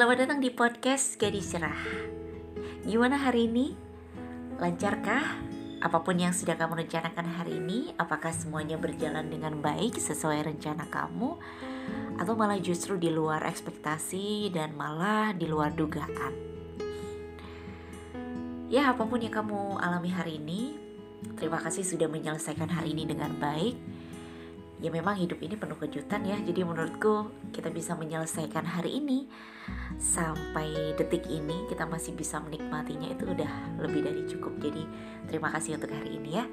selamat datang di podcast Gadis Cerah Gimana hari ini? Lancarkah? Apa pun yang sudah kamu rencanakan hari ini Apakah semuanya berjalan dengan baik sesuai rencana kamu? Atau malah justru di luar ekspektasi dan malah di luar dugaan? Ya apa pun yang kamu alami hari ini Terima kasih sudah menyelesaikan hari ini dengan baik ya memang hidup ini penuh kejutan ya. Jadi menurutku kita bisa menyelesaikan hari ini sampai detik ini. Kita masih bisa menikmatinya itu udah lebih dari cukup. Jadi terima kasih untuk hari ini ya.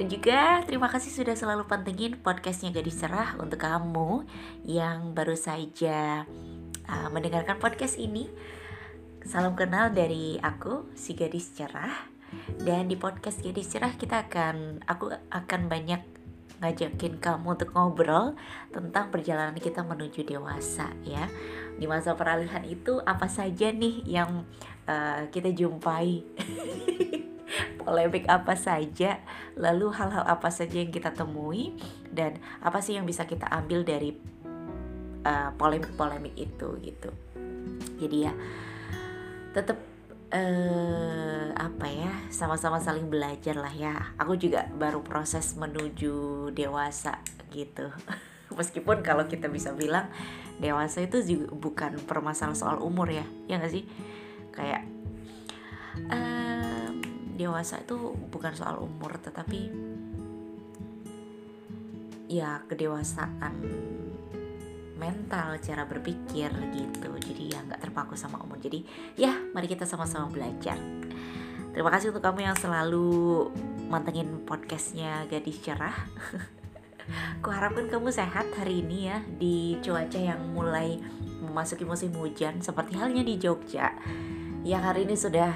Dan juga terima kasih sudah selalu pantengin podcastnya Gadis Cerah untuk kamu yang baru saja uh, mendengarkan podcast ini. Salam kenal dari aku si Gadis Cerah. Dan di podcast Gadis Cerah kita akan aku akan banyak ngajakin kamu untuk ngobrol tentang perjalanan kita menuju dewasa ya. Di masa peralihan itu apa saja nih yang uh, kita jumpai? polemik apa saja, lalu hal-hal apa saja yang kita temui dan apa sih yang bisa kita ambil dari uh, polemik-polemik itu gitu. Jadi ya tetap uh, apa ya sama-sama saling belajar lah ya. Aku juga baru proses menuju dewasa gitu. Meskipun kalau kita bisa bilang dewasa itu juga bukan permasalahan soal umur ya ya gak sih? Kayak um, dewasa itu bukan soal umur tetapi ya kedewasaan mental, cara berpikir gitu. Jadi ya nggak terpaku sama umur. Jadi ya mari kita sama-sama belajar. Terima kasih untuk kamu yang selalu mantengin podcastnya Gadis Cerah. Kuharapkan kamu sehat hari ini ya di cuaca yang mulai memasuki musim hujan seperti halnya di Jogja. Yang hari ini sudah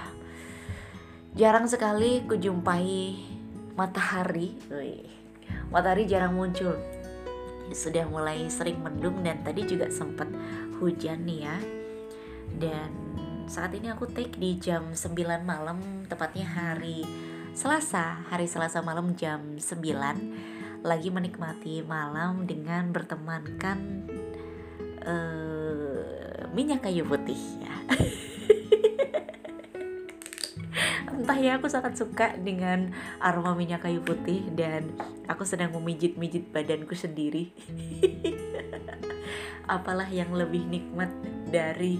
jarang sekali kujumpai matahari. Matahari jarang muncul sudah mulai sering mendung dan tadi juga sempat hujan nih ya. Dan saat ini aku take di jam 9 malam tepatnya hari Selasa. Hari Selasa malam jam 9 lagi menikmati malam dengan bertemankan uh, minyak kayu putih ya entah ya aku sangat suka dengan aroma minyak kayu putih dan aku sedang memijit-mijit badanku sendiri. Apalah yang lebih nikmat dari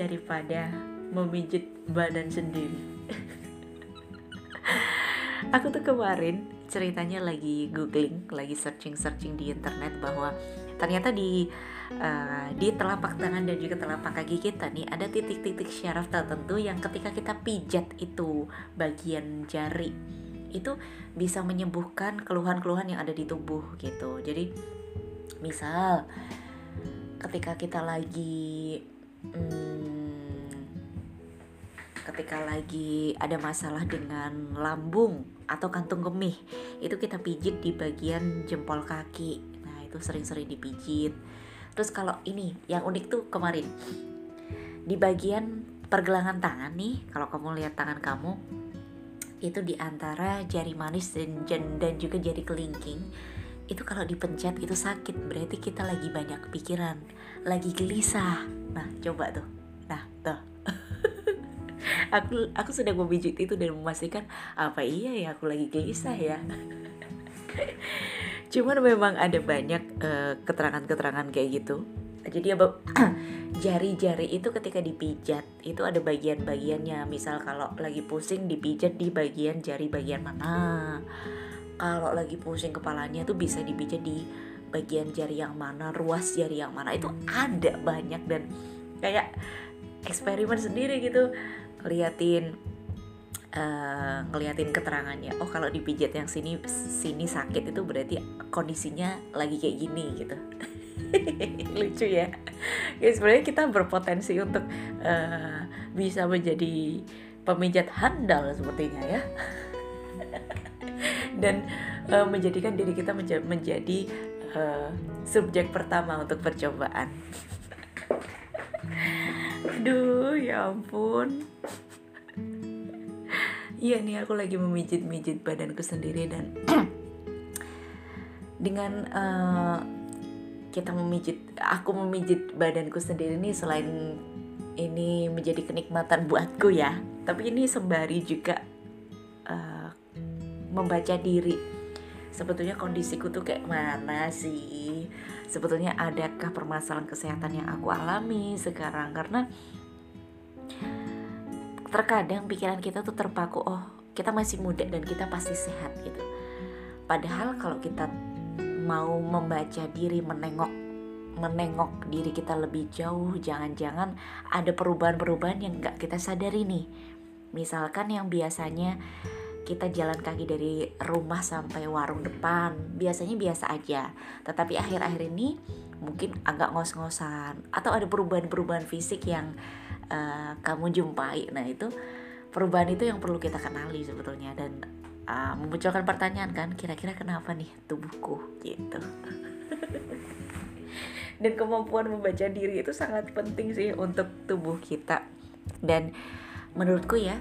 daripada memijit badan sendiri. Aku tuh kemarin ceritanya lagi googling lagi searching searching di internet bahwa ternyata di uh, di telapak tangan dan juga telapak kaki kita nih ada titik-titik syaraf tertentu yang ketika kita pijat itu bagian jari itu bisa menyembuhkan keluhan-keluhan yang ada di tubuh gitu. Jadi misal ketika kita lagi hmm, ketika lagi ada masalah dengan lambung atau kantung kemih itu kita pijit di bagian jempol kaki. Nah itu sering-sering dipijit. Terus kalau ini yang unik tuh kemarin di bagian pergelangan tangan nih kalau kamu lihat tangan kamu itu di antara jari manis dan dan juga jari kelingking itu kalau dipencet itu sakit berarti kita lagi banyak pikiran lagi gelisah. Nah coba tuh aku aku sudah memijit itu dan memastikan apa iya ya aku lagi gelisah ya? Cuman memang ada banyak eh, keterangan-keterangan kayak gitu. Jadi ya jari-jari itu ketika dipijat itu ada bagian-bagiannya. Misal kalau lagi pusing dipijat di bagian jari bagian mana kalau lagi pusing kepalanya tuh bisa dipijat di bagian jari yang mana ruas jari yang mana. Itu ada banyak dan kayak eksperimen sendiri gitu liatin uh, ngeliatin keterangannya. Oh kalau dipijat yang sini sini sakit itu berarti kondisinya lagi kayak gini gitu. Lucu ya. Ya sebenarnya kita berpotensi untuk uh, bisa menjadi pemijat handal sepertinya ya. Dan uh, menjadikan diri kita menja menjadi uh, subjek pertama untuk percobaan aduh ya ampun. Iya nih aku lagi memijit-mijit badanku sendiri dan dengan uh, kita memijit aku memijit badanku sendiri nih selain ini menjadi kenikmatan buatku ya. Tapi ini sembari juga uh, membaca diri sebetulnya kondisiku tuh kayak mana sih? Sebetulnya adakah permasalahan kesehatan yang aku alami sekarang? Karena terkadang pikiran kita tuh terpaku oh kita masih muda dan kita pasti sehat gitu. Padahal kalau kita mau membaca diri menengok menengok diri kita lebih jauh jangan-jangan ada perubahan-perubahan yang nggak kita sadari nih. Misalkan yang biasanya kita jalan kaki dari rumah sampai warung depan. Biasanya biasa aja. Tetapi akhir-akhir ini mungkin agak ngos-ngosan. Atau ada perubahan-perubahan fisik yang uh, kamu jumpai. Nah itu perubahan itu yang perlu kita kenali sebetulnya. Dan uh, memunculkan pertanyaan kan kira-kira kenapa nih tubuhku? Gitu. Dan kemampuan membaca diri itu sangat penting sih untuk tubuh kita. Dan menurutku ya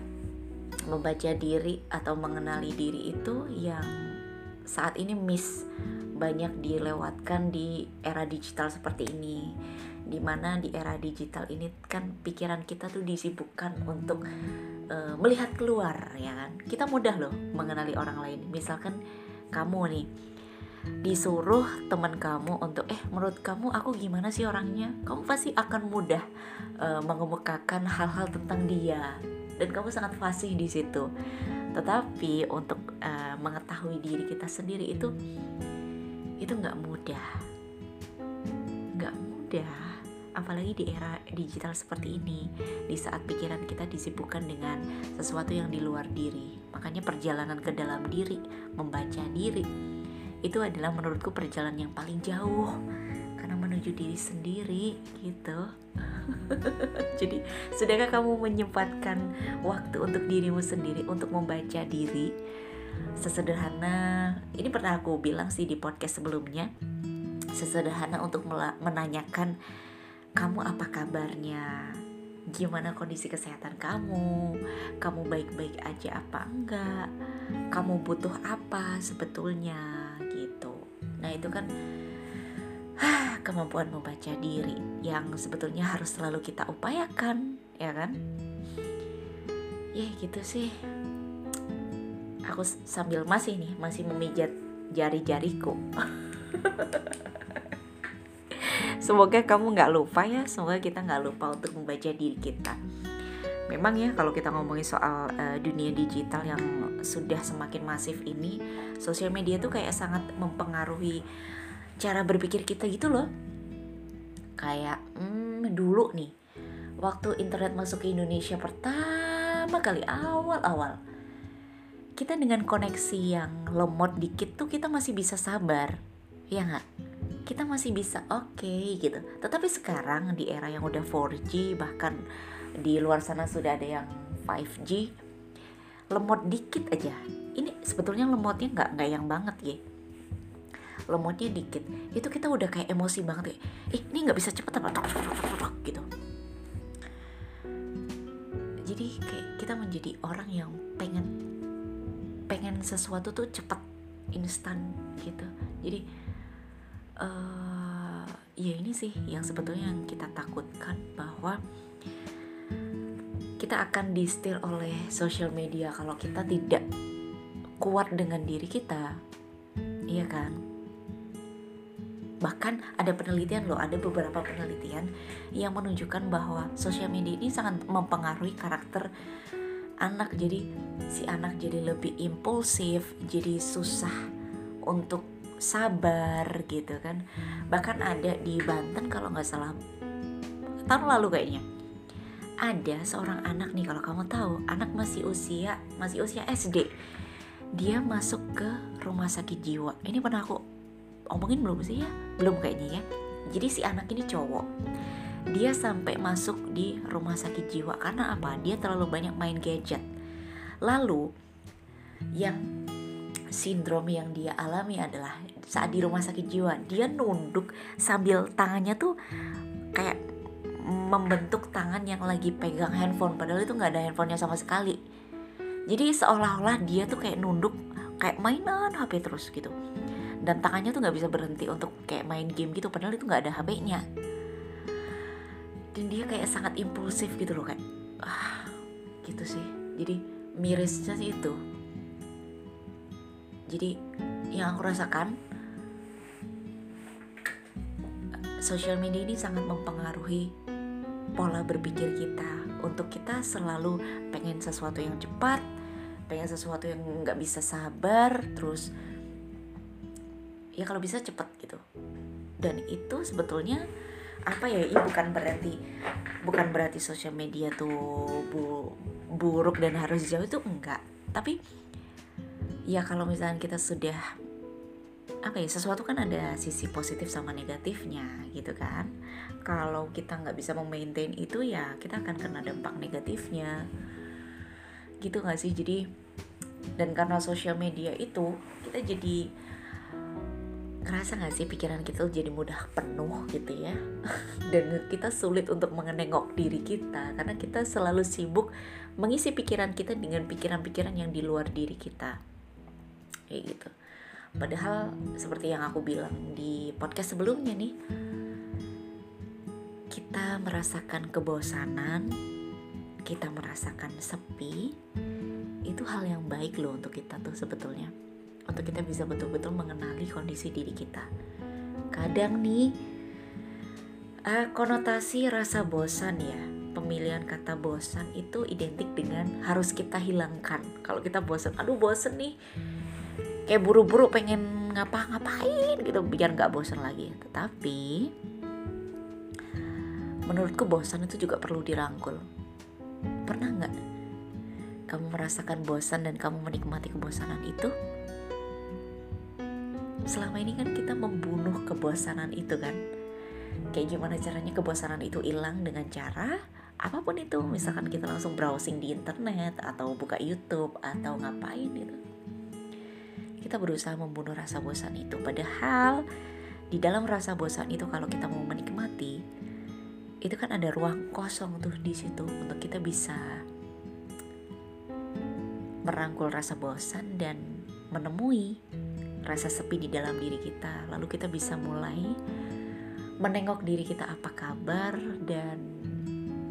membaca diri atau mengenali diri itu yang saat ini miss banyak dilewatkan di era digital seperti ini. Di mana di era digital ini kan pikiran kita tuh disibukkan untuk uh, melihat keluar ya kan? Kita mudah loh mengenali orang lain. Misalkan kamu nih disuruh teman kamu untuk eh menurut kamu aku gimana sih orangnya? Kamu pasti akan mudah uh, mengemukakan hal-hal tentang dia dan kamu sangat fasih di situ. Tetapi untuk uh, mengetahui diri kita sendiri itu itu nggak mudah. Nggak mudah. Apalagi di era digital seperti ini di saat pikiran kita disibukkan dengan sesuatu yang di luar diri. Makanya perjalanan ke dalam diri membaca diri itu adalah menurutku perjalanan yang paling jauh karena menuju diri sendiri gitu Jadi, sudahkah kamu menyempatkan waktu untuk dirimu sendiri untuk membaca diri? Sesederhana, ini pernah aku bilang sih di podcast sebelumnya. Sesederhana untuk menanyakan kamu apa kabarnya? Gimana kondisi kesehatan kamu? Kamu baik-baik aja apa enggak? Kamu butuh apa sebetulnya gitu. Nah, itu kan kemampuan membaca diri yang sebetulnya harus selalu kita upayakan, ya kan? Ya gitu sih. Aku sambil masih nih, masih memijat jari-jariku. Semoga kamu nggak lupa ya, semoga kita nggak lupa untuk membaca diri kita. Memang ya kalau kita ngomongin soal uh, dunia digital yang sudah semakin masif ini, sosial media tuh kayak sangat mempengaruhi cara berpikir kita gitu loh. Kayak hmm, dulu nih waktu internet masuk ke Indonesia pertama kali awal-awal kita dengan koneksi yang lemot dikit tuh kita masih bisa sabar ya nggak? Kita masih bisa oke okay, gitu. Tetapi sekarang di era yang udah 4G bahkan di luar sana sudah ada yang 5G lemot dikit aja. Ini sebetulnya lemotnya nggak nggak yang banget ya lemotnya dikit itu kita udah kayak emosi banget kayak eh ini nggak bisa cepet apa? Gitu. Jadi kayak kita menjadi orang yang pengen pengen sesuatu tuh cepet instan gitu. Jadi uh, ya ini sih yang sebetulnya yang kita takutkan bahwa kita akan distil oleh sosial media. Kalau kita tidak kuat dengan diri kita iya kan Bahkan ada penelitian loh, ada beberapa penelitian yang menunjukkan bahwa sosial media ini sangat mempengaruhi karakter anak. Jadi si anak jadi lebih impulsif, jadi susah untuk sabar gitu kan. Bahkan ada di Banten kalau nggak salah tahun lalu kayaknya ada seorang anak nih kalau kamu tahu anak masih usia masih usia SD dia masuk ke rumah sakit jiwa ini pernah aku omongin belum sih ya? Belum kayaknya ya. Jadi si anak ini cowok. Dia sampai masuk di rumah sakit jiwa. Karena apa? Dia terlalu banyak main gadget. Lalu yang sindrom yang dia alami adalah saat di rumah sakit jiwa dia nunduk sambil tangannya tuh kayak membentuk tangan yang lagi pegang handphone. Padahal itu nggak ada handphonenya sama sekali. Jadi seolah-olah dia tuh kayak nunduk kayak mainan HP terus gitu dan tangannya tuh nggak bisa berhenti untuk kayak main game gitu padahal itu nggak ada HP-nya dan dia kayak sangat impulsif gitu loh kayak ah gitu sih. Jadi mirisnya sih itu. Jadi yang aku rasakan sosial media ini sangat mempengaruhi pola berpikir kita. Untuk kita selalu pengen sesuatu yang cepat pengen sesuatu yang nggak bisa sabar terus ya kalau bisa cepet gitu. Dan itu sebetulnya apa ya ini bukan berarti bukan berarti sosial media tuh bu, buruk dan harus jauh itu enggak. Tapi ya kalau misalnya kita sudah apa ya sesuatu kan ada sisi positif sama negatifnya gitu kan. Kalau kita nggak bisa memaintain itu ya kita akan kena dampak negatifnya. Gitu gak sih? Jadi dan karena sosial media itu kita jadi ngerasa gak sih pikiran kita jadi mudah penuh gitu ya? Dan kita sulit untuk mengenengok diri kita karena kita selalu sibuk mengisi pikiran kita dengan pikiran-pikiran yang di luar diri kita. Kayak gitu. Padahal seperti yang aku bilang di podcast sebelumnya nih kita merasakan kebosanan kita merasakan sepi itu hal yang baik loh untuk kita tuh sebetulnya untuk kita bisa betul-betul mengenali kondisi diri kita. Kadang nih uh, konotasi rasa bosan ya pemilihan kata bosan itu identik dengan harus kita hilangkan. Kalau kita bosan aduh bosan nih. Kayak buru-buru pengen ngapa-ngapain gitu biar nggak bosan lagi. Tetapi menurutku bosan itu juga perlu dirangkul. Pernah nggak kamu merasakan bosan dan kamu menikmati kebosanan itu? Selama ini kan kita membunuh kebosanan itu kan. Kayak gimana caranya kebosanan itu hilang dengan cara apa pun itu. Misalkan kita langsung browsing di internet atau buka YouTube atau ngapain gitu. Kita berusaha membunuh rasa bosan itu. Padahal di dalam rasa bosan itu kalau kita mau menikmati, itu kan ada ruang kosong tuh di situ untuk kita bisa merangkul rasa bosan dan menemui rasa sepi di dalam diri kita. Lalu kita bisa mulai menengok diri kita apa kabar dan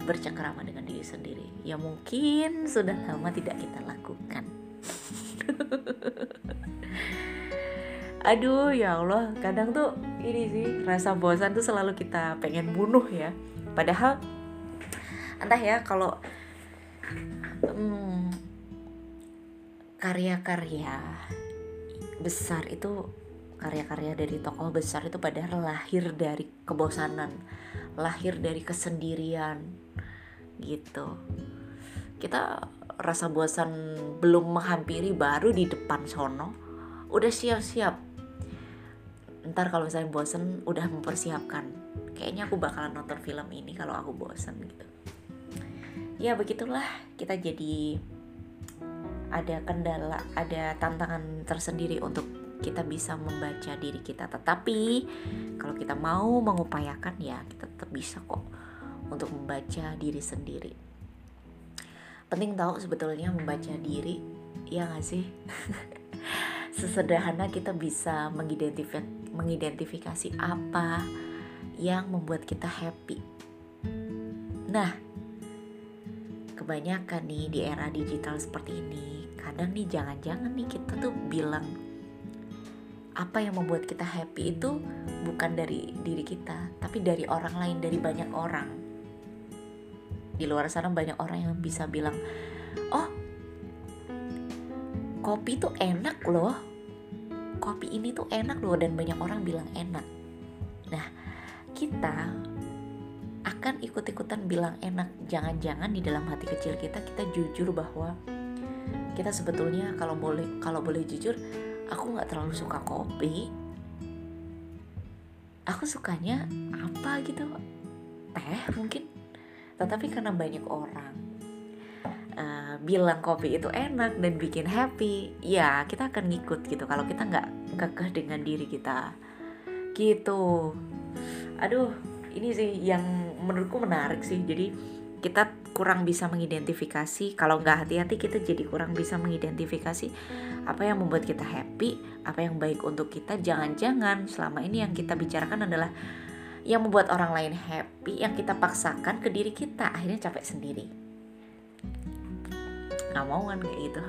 bercengkrama dengan diri sendiri. Ya mungkin sudah lama tidak kita lakukan. Aduh ya Allah, kadang tuh ini sih rasa bosan tuh selalu kita pengen bunuh ya padahal entah ya kalau hmm, karya-karya besar itu karya-karya dari tokoh besar itu padahal lahir dari kebosanan lahir dari kesendirian gitu. Kita rasa bosan belum menghampiri baru di depan sono udah siap-siap. Ntar kalau misalnya bosan udah mempersiapkan. Kayaknya aku bakalan nonton film ini kalau aku bosan gitu. Ya begitulah. Kita jadi ada kendala ada tantangan tersendiri untuk kita bisa membaca diri kita. Tetapi kalau kita mau mengupayakan ya kita tetap bisa kok untuk membaca diri sendiri. Penting tahu sebetulnya membaca diri ya gak sih? Sesederhana kita bisa mengidentifikasi, mengidentifikasi apa yang membuat kita happy. Nah, kebanyakan nih di era digital seperti ini, kadang nih jangan-jangan nih kita tuh bilang apa yang membuat kita happy itu bukan dari diri kita, tapi dari orang lain, dari banyak orang. Di luar sana banyak orang yang bisa bilang, "Oh, kopi tuh enak loh." Kopi ini tuh enak loh dan banyak orang bilang enak. Nah, kita akan ikut-ikutan bilang enak. Jangan-jangan di dalam hati kecil kita kita jujur bahwa kita sebetulnya kalau boleh kalau boleh jujur aku nggak terlalu suka kopi. Aku sukanya apa gitu? Teh mungkin. Tetapi karena banyak orang uh, bilang kopi itu enak dan bikin happy ya kita akan ngikut gitu. Kalau kita nggak kekeh dengan diri kita gitu. Aduh ini sih yang menurutku menarik sih. Jadi kita kurang bisa mengidentifikasi. Kalau nggak hati-hati kita jadi kurang bisa mengidentifikasi apa yang membuat kita happy apa yang baik untuk kita. Jangan-jangan selama ini yang kita bicarakan adalah yang membuat orang lain happy yang kita paksakan ke diri kita. Akhirnya capek sendiri. Nggak mau kan kayak gitu.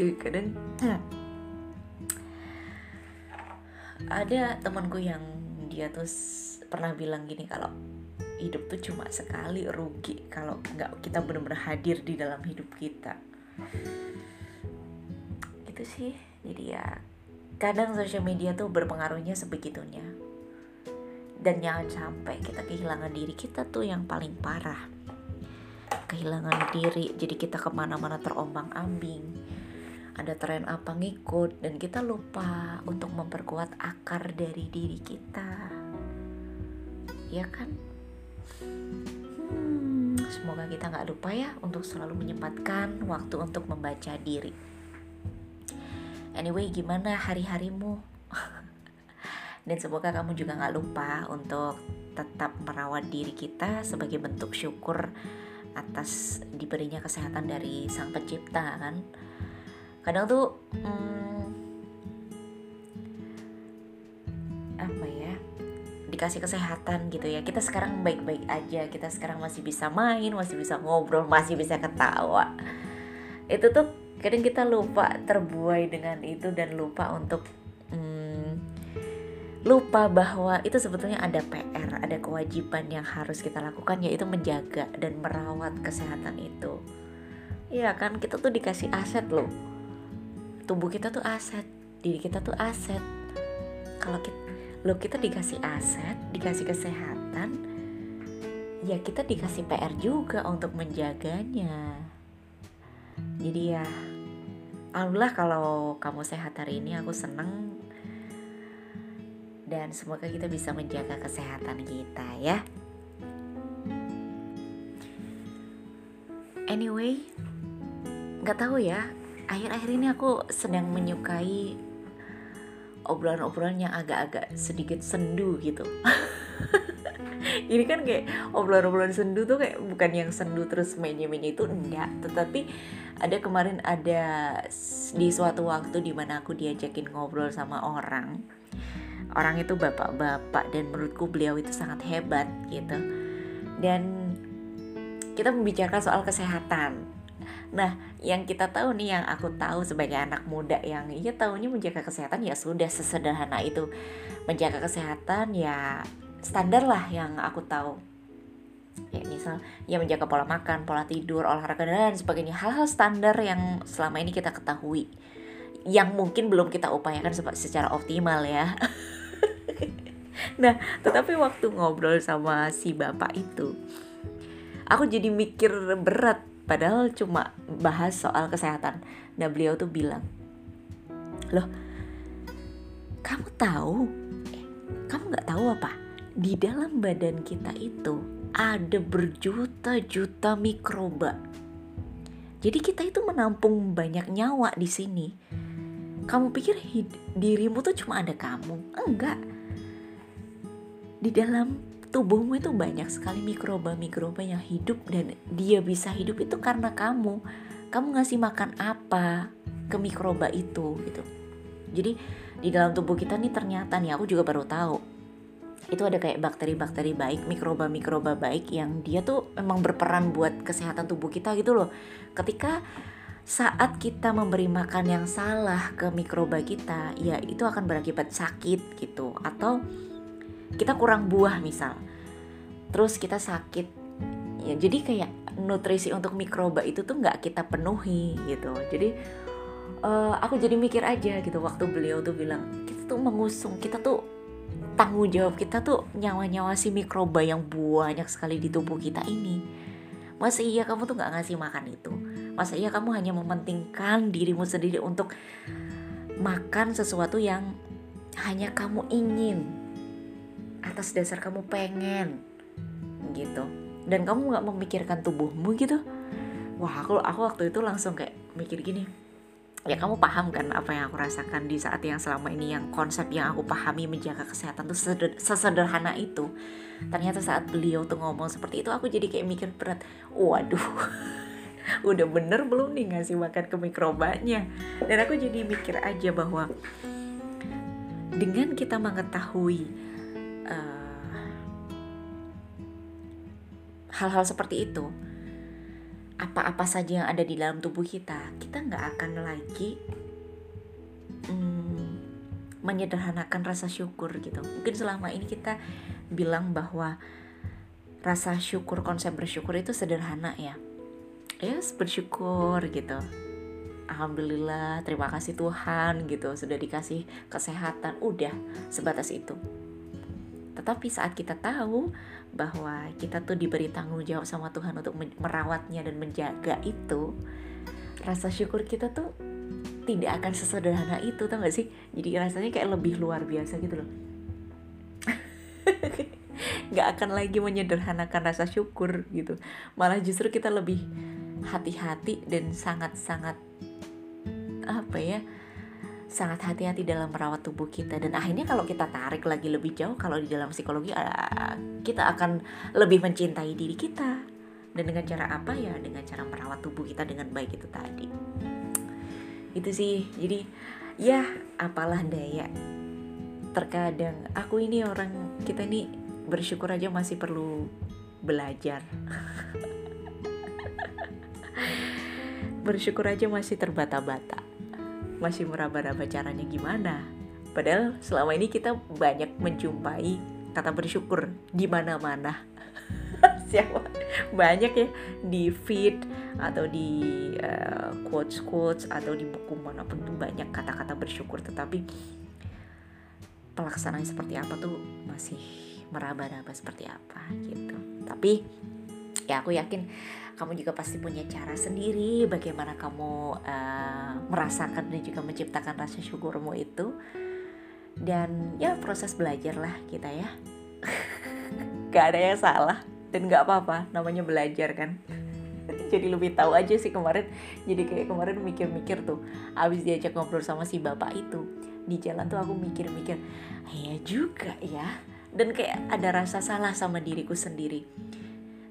Kadang ada temanku yang dia tuh pernah bilang gini kalau hidup tuh cuma sekali rugi kalau nggak kita benar-benar hadir di dalam hidup kita. Gitu sih. Jadi ya kadang sosial media tuh berpengaruhnya sebegitunya. Dan jangan sampai kita kehilangan diri kita tuh yang paling parah. Kehilangan diri jadi kita ke mana-mana terombang ambing ada tren apa ngikut dan kita lupa untuk memperkuat akar dari diri kita. Ya kan? Hmm, semoga kita nggak lupa ya untuk selalu menyempatkan waktu untuk membaca diri. Anyway gimana hari-harimu? Dan semoga kamu juga nggak lupa untuk tetap merawat diri kita sebagai bentuk syukur atas diberinya kesehatan dari sang pencipta kan kadang tuh hmm, apa ya dikasih kesehatan gitu ya. Kita sekarang baik-baik aja kita sekarang masih bisa main masih bisa ngobrol masih bisa ketawa. Itu tuh kadang kita lupa terbuai dengan itu dan lupa untuk hmm, lupa bahwa itu sebetulnya ada PR ada kewajiban yang harus kita lakukan yaitu menjaga dan merawat kesehatan itu. Iya kan kita tuh dikasih aset loh tubuh kita tuh aset diri kita tuh aset. Kalau kita lo kita dikasih aset dikasih kesehatan ya kita dikasih PR juga untuk menjaganya. Jadi ya Alhamdulillah kalau kamu sehat hari ini aku seneng. Dan semoga kita bisa menjaga kesehatan kita ya. Anyway nggak tahu ya akhir-akhir ini aku sedang menyukai obrolan-obrolan yang agak-agak sedikit sendu gitu. Ini kan kayak obrolan-obrolan sendu tuh kayak bukan yang sendu terus mainnya-mainnya itu enggak. Tetapi ada kemarin ada di suatu waktu di mana aku diajakin ngobrol sama orang. Orang itu bapak-bapak dan menurutku beliau itu sangat hebat gitu. Dan kita membicarakan soal kesehatan Nah, yang kita tahu nih yang aku tahu sebagai anak muda yang iya tahunya menjaga kesehatan ya sudah sesederhana itu. Menjaga kesehatan ya standar lah yang aku tahu. Ya misal ya menjaga pola makan, pola tidur, olahraga dan sebagainya. Hal-hal standar yang selama ini kita ketahui. Yang mungkin belum kita upayakan secara optimal ya. nah, tetapi waktu ngobrol sama si bapak itu, aku jadi mikir berat padahal cuma bahas soal kesehatan. Nah beliau tuh bilang loh kamu tahu? Eh, kamu nggak tahu apa? Di dalam badan kita itu ada berjuta-juta mikroba. Jadi kita itu menampung banyak nyawa di sini. Kamu pikir dirimu tuh cuma ada kamu? Enggak. Di dalam tubuhmu itu banyak sekali mikroba-mikroba yang hidup dan dia bisa hidup itu karena kamu. Kamu ngasih makan apa ke mikroba itu gitu. Jadi di dalam tubuh kita nih ternyata nih aku juga baru tahu itu ada kayak bakteri-bakteri baik, mikroba-mikroba baik yang dia tuh memang berperan buat kesehatan tubuh kita gitu loh. Ketika saat kita memberi makan yang salah ke mikroba kita, ya itu akan berakibat sakit gitu atau kita kurang buah misal. Terus kita sakit. Ya jadi kayak nutrisi untuk mikroba itu tuh nggak kita penuhi gitu. Jadi uh, aku jadi mikir aja gitu. Waktu beliau tuh bilang kita tuh mengusung kita tuh tanggung jawab kita tuh nyawa-nyawa si mikroba yang banyak sekali di tubuh kita ini. Masa iya kamu tuh nggak ngasih makan itu? Masa iya kamu hanya mementingkan dirimu sendiri untuk makan sesuatu yang hanya kamu ingin atas dasar kamu pengen gitu. Dan kamu nggak memikirkan tubuhmu gitu. Wah aku aku waktu itu langsung kayak mikir gini ya kamu paham kan apa yang aku rasakan di saat yang selama ini yang konsep yang aku pahami menjaga kesehatan tuh sesederhana itu? Ternyata saat beliau tuh ngomong seperti itu aku jadi kayak mikir berat waduh udah bener belum nih ngasih makan ke mikrobanya? Dan aku jadi mikir aja bahwa dengan kita mengetahui uh, hal-hal seperti itu apa-apa saja yang ada di dalam tubuh kita, kita nggak akan lagi hmm, menyederhanakan rasa syukur gitu. Mungkin selama ini kita bilang bahwa rasa syukur, konsep bersyukur itu sederhana ya. Yes, bersyukur gitu. Alhamdulillah, terima kasih Tuhan gitu sudah dikasih kesehatan. Udah sebatas itu. Tetapi saat kita tahu bahwa kita tuh diberi tanggung jawab sama Tuhan untuk merawatnya dan menjaga itu rasa syukur kita tuh tidak akan sesederhana itu tau gak sih? Jadi rasanya kayak lebih luar biasa gitu loh. Nggak akan lagi menyederhanakan rasa syukur gitu. Malah justru kita lebih hati-hati dan sangat-sangat apa ya sangat hati-hati dalam merawat tubuh kita. Dan akhirnya kalau kita tarik lagi lebih jauh kalau di dalam psikologi ah, kita akan lebih mencintai diri kita. Dan dengan cara apa? Ya dengan cara merawat tubuh kita dengan baik itu tadi. Itu sih. Jadi ya apalah daya. Terkadang aku ini orang kita ini bersyukur aja masih perlu belajar. Bersyukur aja masih terbata-bata masih meraba-raba caranya gimana. Padahal selama ini kita banyak menjumpai kata bersyukur di mana-mana. Siapa banyak ya di feed atau di uh, quotes quotes atau di buku mana pun tuh banyak kata-kata bersyukur tetapi pelaksanaan seperti apa tuh masih meraba-raba seperti apa gitu. Tapi ya aku yakin kamu juga pasti punya cara sendiri bagaimana kamu uh, merasakan dan juga menciptakan rasa syukurmu itu. Dan ya proses belajar lah kita ya. Gak ada yang salah dan gak apa-apa namanya belajar kan. Jadi lebih tahu aja sih kemarin. Jadi kayak kemarin mikir-mikir tuh abis diajak ngobrol sama si bapak itu di jalan tuh aku mikir-mikir ya juga ya. Dan kayak ada rasa salah sama diriku sendiri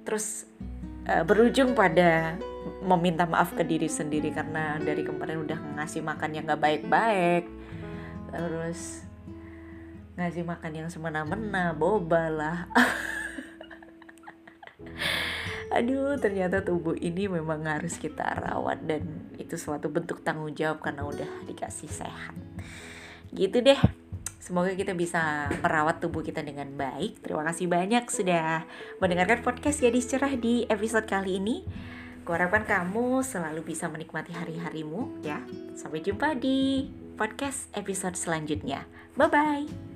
terus uh, berujung pada meminta maaf ke diri sendiri karena dari kemarin udah ngasih makan yang gak baik-baik. Terus ngasih makan yang semena-mena boba lah. Aduh ternyata tubuh ini memang harus kita rawat dan itu suatu bentuk tanggung jawab karena udah dikasih sehat. Gitu deh Semoga kita bisa merawat tubuh kita dengan baik. Terima kasih banyak sudah mendengarkan podcast Gadis Cerah di episode kali ini. Kuharapkan kamu selalu bisa menikmati hari-harimu ya. Sampai jumpa di podcast episode selanjutnya. Bye-bye.